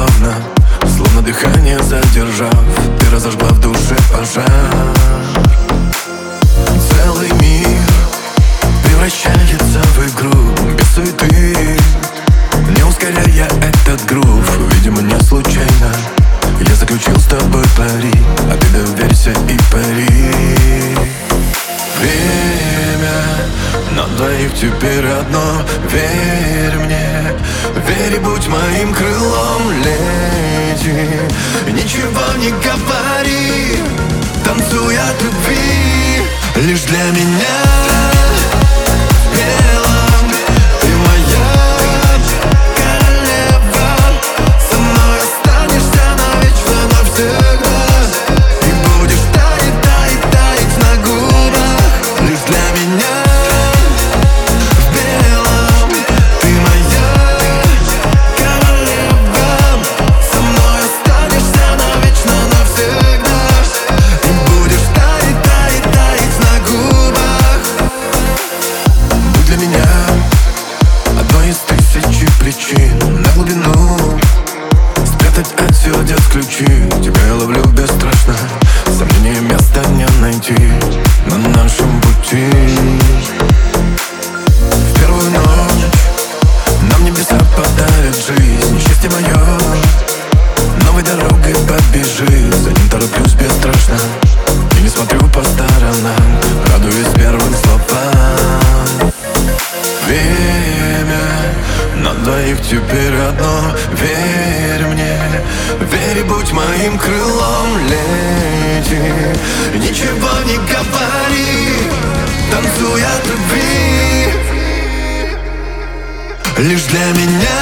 плавно Словно дыхание задержав Ты разожгла в душе пожар. Целый мир превращается в игру Без суеты. Не ускоряя этот грув Видимо не случайно. Я заключил с тобой пари А ты доверься и пари. На двоих теперь одно. Верь мне, верь и будь моим крылом. Лети, ничего не говори. Танцуй от любви. Лишь для меня ключи Тебя ловлю бесстрашно. Сомнений места не найти На нашем пути. В первую ночь Нам небеса подарят жизнь Счастье мое Новой дорогой побежит За ним тороплюсь бесстрашно. И не смотрю по сторонам Радуюсь первым словам. Время на двоих теперь будь моим крылом Лети, ничего не говори Танцуй от любви. Лишь для меня